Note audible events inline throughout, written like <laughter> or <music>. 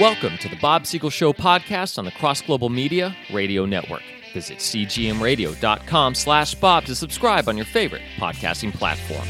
Welcome to the Bob Siegel Show podcast on the Cross Global Media Radio Network. Visit cgmradio.com slash Bob to subscribe on your favorite podcasting platform.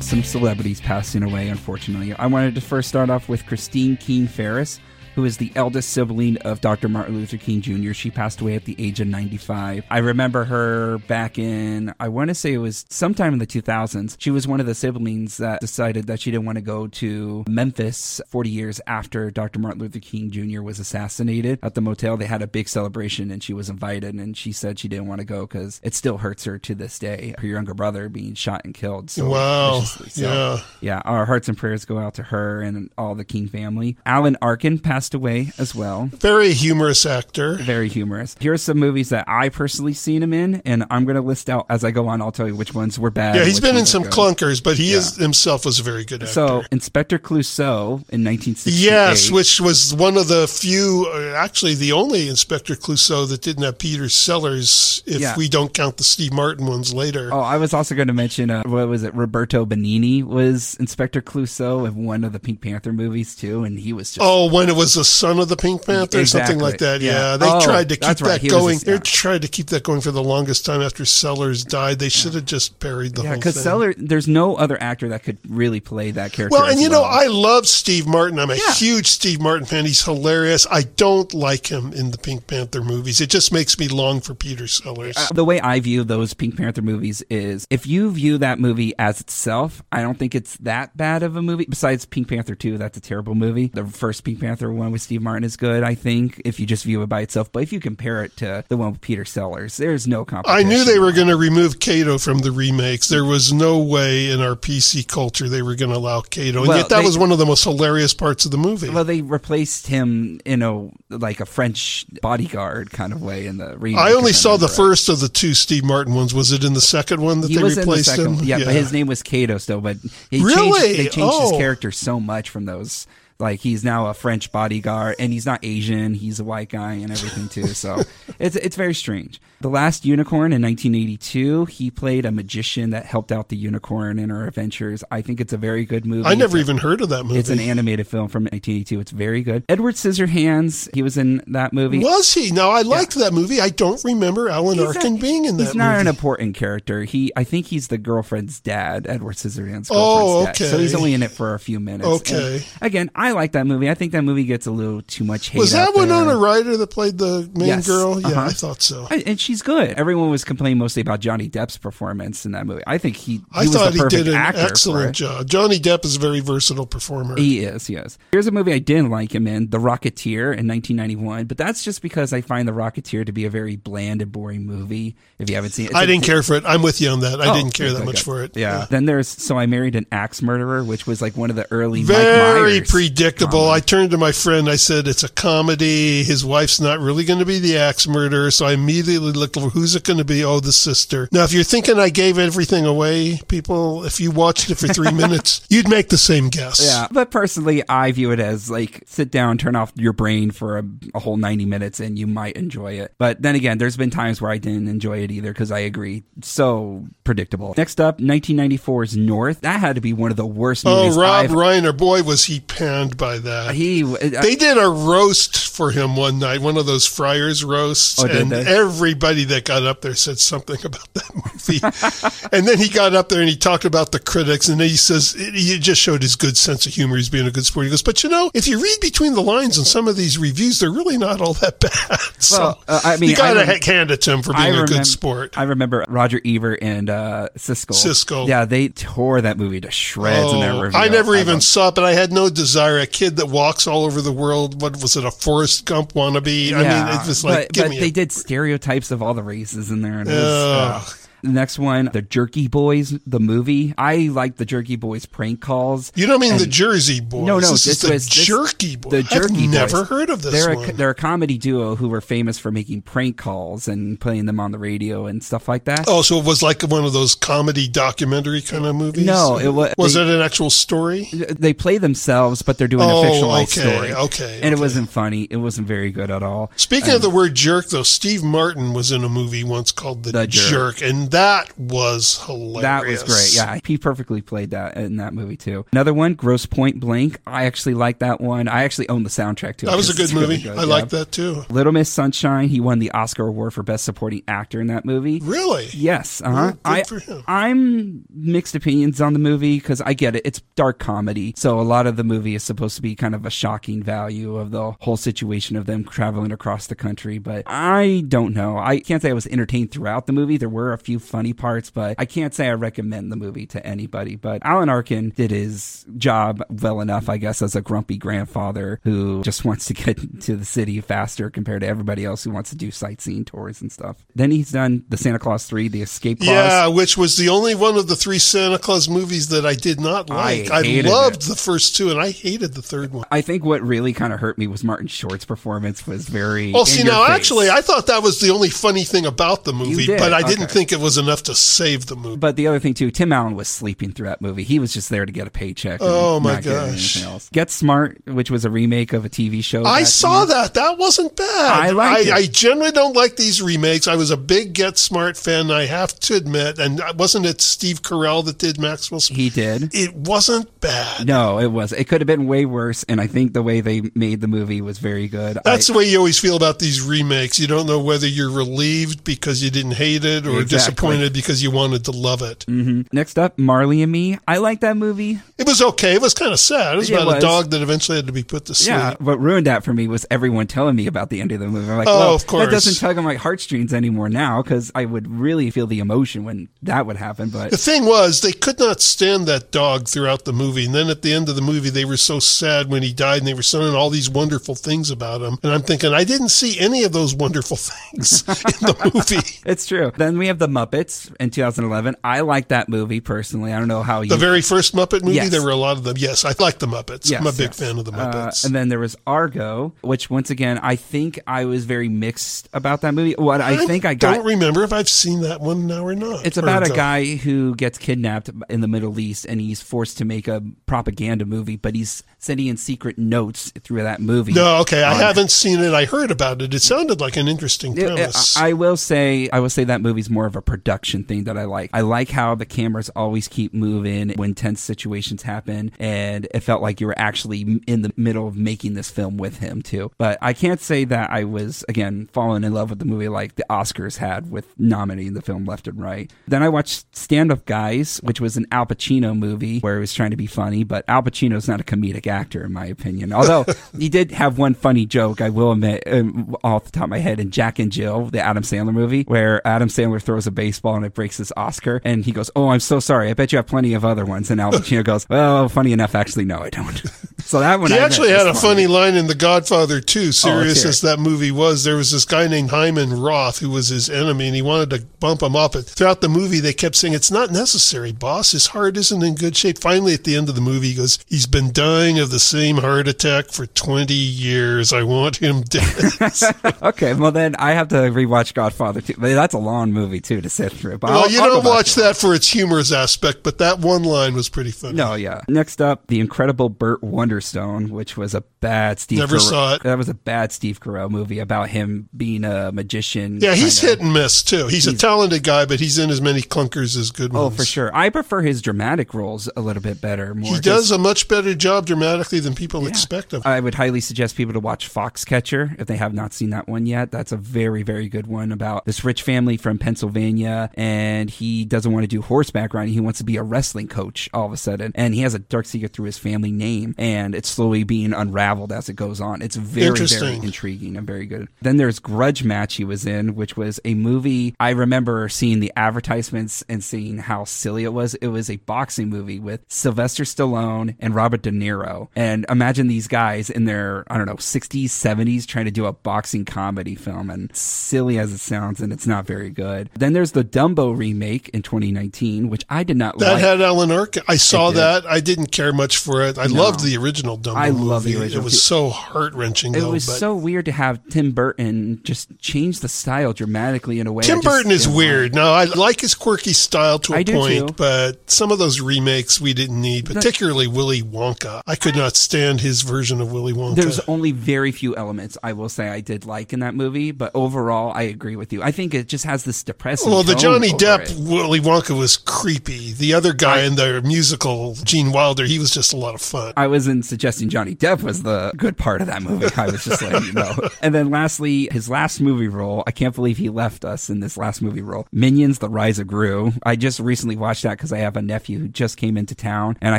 Some celebrities passing away, unfortunately. I wanted to first start off with Christine King Farris, who is the eldest sibling of Dr. Martin Luther King Jr. She passed away at the age of 95. I remember her back in, I want to say it was sometime in the 2000s. She was one of the siblings that decided that she didn't want to go to Memphis 40 years after Dr. Martin Luther King Jr. was assassinated. At the motel, they had a big celebration and she was invited, and she said she didn't want to go because it still hurts her to this day. Her younger brother being shot and killed. So Wow. So, Yeah. yeah, our hearts and prayers go out to her and all the King family. Alan Arkin passed away as well. Very humorous actor. Very humorous. Here are some movies that I personally seen him in, and I'm going to list out as I go on. I'll tell you which ones were bad. Yeah, he's been in some clunkers, but he is himself was a very good actor. So, Inspector Clouseau in 1968. yes, which was one of the few, uh, actually the only Inspector Clouseau that didn't have Peter Sellers, if Yeah. we don't count the Steve Martin ones later. Oh, I was also going to mention, uh, what was it? Roberto Benigni was Inspector Clouseau in one of the Pink Panther movies, too, and he was just. Oh, when it was the son of the Pink Panther, or something like that. Yeah. Yeah, they Oh, tried to keep right. that a- going. They tried to keep that going for the longest time after Sellers died. They should have just buried the yeah, whole because Sellers, there's no other actor that could really play that character. Well, and you know. I love Steve Martin. I'm a Yeah. huge Steve Martin fan. He's hilarious. I don't like him in the Pink Panther movies. It just makes me long for Peter Sellers. Uh, the way I view those Pink Panther movies is if you view that movie as itself, I don't think it's that bad of a movie. Besides Pink Panther 2, that's a terrible movie. The first Pink Panther one with Steve Martin is good, I think, if you just view it by itself. But if you compare it to the one with Peter Sellers, there's no competition. I knew they were going to remove Cato from the remakes. There was no way in our PC culture they were going to allow Cato. And Well, yet that they- was one of the most hilarious parts of the movie. Well, they replaced him in a like a French bodyguard kind of way in the remake. I only saw the first of the two Steve Martin ones. Was it in the second one that He they the replaced second, him? one. yeah, but his name was Cato still. But he Really? changed, they changed his Oh. character so much from those. Like he's now a French bodyguard, and he's not Asian. He's a white guy and everything too. <laughs> So it's it's very strange. The Last Unicorn in 1982, he played a magician that helped out the unicorn in her adventures. I think it's a very good movie. I never It's a- even heard of that movie. It's an animated film from 1982. It's very good. Edward Scissorhands, he was in that movie. Was he? Now I liked that movie. I don't remember Alan He's Arkin not- being in that He's not movie. an important character. He, I think he's the girlfriend's dad, Edward Scissorhands' oh, girlfriend's Oh, dad. So he's only in it for a few minutes. Okay. And again, I like that movie. I think that movie gets a little too much hate. Was that Winona. Ryder that played the main Yes. girl? Yeah, Uh-huh. I thought so. I- And she's good. Everyone was complaining mostly about Johnny Depp's performance in that movie. I think he, he I was thought he did an excellent job. Johnny Depp is a very versatile performer. He is, yes. Here's a movie I didn't like him in, The Rocketeer in 1991, but that's just because I find The Rocketeer to be a very bland and boring movie. If you haven't seen it, I didn't care for it. I'm with you on that. I Oh, didn't care that much good. for it. Yeah. Then there's So I Married an Axe Murderer, which was like one of the early Mike Very Myers predictable. I turned to my friend. I said, "It's a comedy. His wife's not really going to be the axe murderer." So I immediately looked over who's it going to be. Oh, the sister. Now, if you're thinking I gave everything away, people, if you watched it for three <laughs> minutes, you'd make the same guess. Yeah, but personally, I view it as like sit down, turn off your brain for a, a whole 90 minutes, and you might enjoy it. But then again, there's been times where I didn't enjoy it either because I agree. So predictable. Next up, 1994's North. That had to be one of the worst Oh, movies Rob I've. Reiner, boy, was he panned by that. He, They did a roast for him one night, one of those Friars roasts, Oh, and they? everybody that got up there said something about that movie. <laughs> and then he got up there and he talked about the critics, and then he says he just showed his good sense of humor. He's being a good sport. He goes, but you know, if you read between the lines on some of these reviews, they're really not all that <laughs> bad. so Well, uh, I mean, you got to rem- hand it to him for being a good sport. I remember Roger Ebert and uh, Siskel. Siskel. Yeah, they tore that movie to shreds in their Oh, review. I never even saw it, but I had no desire. A kid that walks all over the world. What was it? A Forrest Gump wannabe? I mean, it was like, but, but they a did stereotypes of all the races in there. And it was, uh, The next one, the Jerky Boys, the movie. I like the Jerky Boys prank calls. You don't mean And- the Jersey Boys? No, no, this, this is the was this- Jerky Boys. The Jerky I've never Boys. heard of this they're one. A, they're a comedy duo who were famous for making prank calls and playing them on the radio and stuff like that. oh, so it was like one of those comedy documentary kind of movies. No, it was. Was they- it an actual story? They play themselves, but they're doing Oh, a fictionalized okay, story. okay, and it wasn't funny. It wasn't very good at all. Speaking of the word jerk, though, Steve Martin was in a movie once called The, The Jerk. jerk. and and that was hilarious. That was great. Yeah, he perfectly played that in that movie too. Another one, Grosse Pointe Blank. I actually like that one. I actually own the soundtrack too. That was a good it's really movie. good, I yeah. like that too. Little Miss Sunshine. He won the Oscar award for Best Supporting Actor in that movie. Really? Yes, uh huh. Well, I for him. I'm mixed opinions on the movie because I get it. It's dark comedy, so a lot of the movie is supposed to be kind of a shocking value of the whole situation of them traveling across the country. But I don't know. I can't say I was entertained throughout the movie. There were a few funny parts, but I can't say I recommend the movie to anybody. But Alan Arkin did his job well enough, I guess, as a grumpy grandfather who just <laughs> wants to get to the city faster compared to everybody else who wants to do sightseeing tours and stuff. Then he's done the Santa Clause 3, the Escape Clause. Yeah, which was the only one of the three Santa Clause movies that I did not like. I, hated loved it. the first two, and I hated the third one. I think what really kind of hurt me was Martin Short's performance was very. Oh, see, now face. actually, I thought that was the only funny thing about the movie, but I didn't think it was enough to save the movie. But the other thing too, Tim Allen was sleeping through that movie. He was just there to get a paycheck. Oh, my gosh. Get Smart, which was a remake of a TV show. I saw then. that. That wasn't bad. I liked I. I generally don't like these remakes. I was a big Get Smart fan, I have to admit. And wasn't it Steve Carell that did Maxwell? He did. It wasn't bad. No, it was. It could have been way worse, and I think the way they made the movie was very good. That's I, the way you always feel about these remakes. You don't know whether you're relieved because you didn't hate it or Exactly. Disappointed because you wanted to love it. Mm-hmm. next up, Marley and Me. I like that movie. It was okay. It was kind of sad. It was It about a dog that eventually had to be put to sleep. Yeah, what ruined that for me was everyone telling me about the end of the movie. I'm like, Oh, well, of course. that doesn't tug on my heartstrings anymore now because I would really feel the emotion when that would happen. But The thing was, they could not stand that dog throughout the movie. And then at the end of the movie, they were so sad when he died and they were saying all these wonderful things about him. And I'm thinking, I didn't see any of those wonderful <laughs> things in the movie. <laughs> it's true. Then we have the Muppets in 2011. I like that movie personally. I don't know how you. The very first Muppet movie, Yes. there were a lot of them. Yes, I like the Muppets. Yes, I'm a big yes. fan of the Uh, Muppets. and then there was Argo, which once again I think I was very mixed about that movie. What I, think I got don't remember if I've seen that one now or not. It's about a guy who gets kidnapped in the Middle East and he's forced to make a propaganda movie, but he's sending in secret notes through that movie. No, okay, I on- haven't seen it. I heard about it. It sounded like an interesting It- premise. I I will say, I will say that movie's more of a production thing that I like. I like how the cameras always keep moving when tense situations happen, and it felt like you were actually in the middle of making this film with him too. But I can't say that I was again falling in love with the movie like the Oscars had with nominating the film left and right. Then I watched Stand Up Guys, which was an Al Pacino movie where he was trying to be funny, but Al Pacino's not a comedic actor in my opinion. Although <laughs> he did have one funny joke, I will admit, um, off the top of my head, in Jack and Jill, the Adam Sandler movie, where Adam Sandler throws a baseball and it breaks his Oscar, and he goes, "Oh, I'm so sorry. I bet you have plenty of other ones." And Al Pacino goes, "Well, funny enough, actually, no, I don't." <laughs> so that one, He I actually had a funny line in The Godfather too. Oh, serious hear as that movie was, there was this guy named Hyman Roth who was his enemy, and he wanted to bump him up. But throughout the movie, they kept saying, "It's not necessary, boss. His heart isn't in good shape." Finally, at the end of the movie, he goes, "He's been dying of the same heart attack for twenty years. I want him dead." <laughs> <laughs> Okay, well then I have to rewatch Godfather too. But That's a long movie too to sit through. But well, I'll- you I'll don't watch that for its humorous aspect, but that one line was pretty funny. No, yeah. Next up, the incredible Burt Wonderstone, which was a bad Steve. Never Carell- saw it. That was a bad Steve Carell movie about him being a magician. Yeah, he's kinda- hit and miss too. He's, a talented guy, but he's in as many clunkers as good ones. Oh, for sure. I prefer his dramatic roles a little bit better. More He does a much better job dramatically than people expect of him. I would highly suggest people to watch Foxcatcher if they have not seen that one yet. That's a very, very good one about this rich family from Pennsylvania, and he doesn't want to do horseback riding. He wants to be a wrestling coach all of a sudden, and he has a dark secret through his family name, and it's slowly being unraveled as it goes on. It's very, very intriguing and very good. Then there's Grudge Match he was in, which was a movie I remember seeing the advertisements and seeing how silly it was. It was a boxing movie with Sylvester Stallone and Robert De Niro. And imagine these guys in their, I don't know, 60s, 70s trying to do a boxing comedy film. And silly as it sounds, and it's not very good. Then there's the Dumbo remake in 2019, which I did not That like. had Alan Arkin. I saw that. I didn't care much for it. I loved the original Dumbo I love the original It was so heart wrenching. It was so weird to have Tim Burton just change the style dramatically in a way. Tim Burton is weird. Like. Now I like his quirky style to a I point, but some of those remakes we didn't need, particularly Willy Wonka. I could not stand his version of Willy Wonka. There's only very few elements I will say I did like in that movie, but overall I agree with you. I think it just has this depressing. Well, the Johnny Depp it. Willy Wonka was creepy. The other guy I, in the musical, Gene Wilder, he was just a lot of fun. I wasn't suggesting Johnny Depp was the good part of that movie. I was just letting you know. <laughs> And then lastly, his last movie role. I can't believe he left us in this last movie role. Minions: The Rise of Gru. I just recently watched that because I have a nephew who just came into town, and I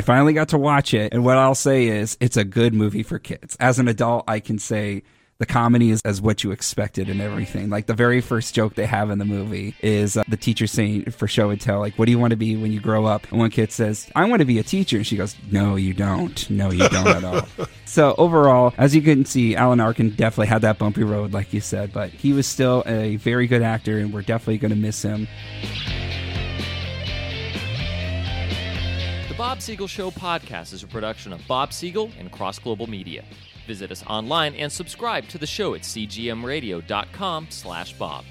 finally got to watch it. And what I'll say is, it's a good movie for kids. As an adult, I can say the comedy is as what you expected and everything. Like the very first joke they have in the movie is uh, the teacher saying for show and tell, like, "What do you want to be when you grow up?" And one kid says, "I want to be a teacher," and she goes, "No, you don't. No, you don't at all." <laughs> So overall, as you can see, Alan Arkin definitely had that bumpy road, like you said, but he was still a very good actor, and we're definitely going to miss him. The Bob Siegel Show podcast is a production of Bob Siegel and Cross Global Media. Visit us online and subscribe to the show at cgmradio.com slash bob.